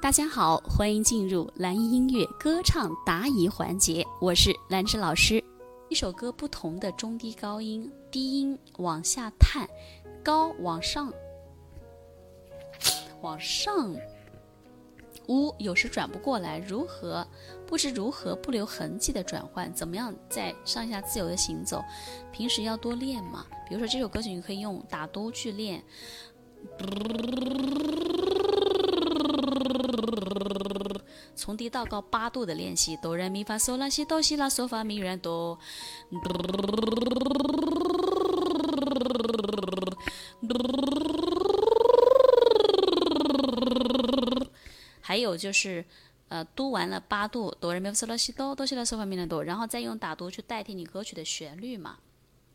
大家好，欢迎进入蓝音音乐歌唱答疑环节，我是兰芝老师。一首歌不同的中低高音，低音往下探，高往上，往上。呜，有时转不过来，如何不知如何不留痕迹的转换？怎么样在上下自由的行走？平时要多练嘛。比如说这首歌曲，你可以用打哆去练。从低到高八度的练习，哆来咪发嗦拉西哆西拉嗦发咪来哆。还有就是，呃，读完了八度哆来咪发嗦拉西哆哆西拉嗦发咪来哆，然后再用打哆去代替你歌曲的旋律嘛？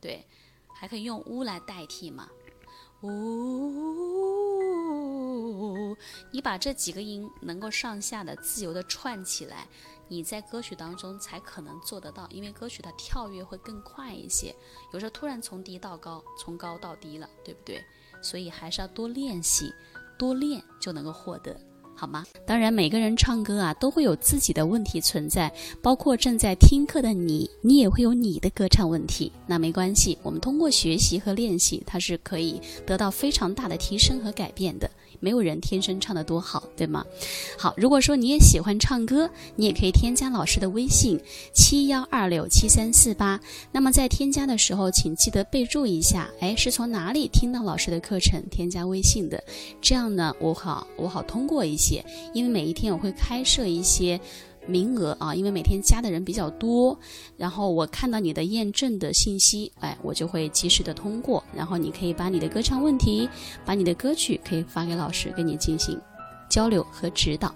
对，还可以用呜来代替嘛？呜，你把这几个音能够上下的自由的串起来，你在歌曲当中才可能做得到，因为歌曲它跳跃会更快一些，有时候突然从低到高，从高到低了，对不对？所以还是要多练习，多练就能够获得。好吗？当然，每个人唱歌啊，都会有自己的问题存在，包括正在听课的你，你也会有你的歌唱问题。那没关系，我们通过学习和练习，它是可以得到非常大的提升和改变的。没有人天生唱得多好，对吗？好，如果说你也喜欢唱歌，你也可以添加老师的微信七幺二六七三四八。那么在添加的时候，请记得备注一下，哎，是从哪里听到老师的课程添加微信的？这样呢，我好我好通过一些，因为每一天我会开设一些。名额啊，因为每天加的人比较多，然后我看到你的验证的信息，哎，我就会及时的通过，然后你可以把你的歌唱问题，把你的歌曲可以发给老师，跟你进行交流和指导。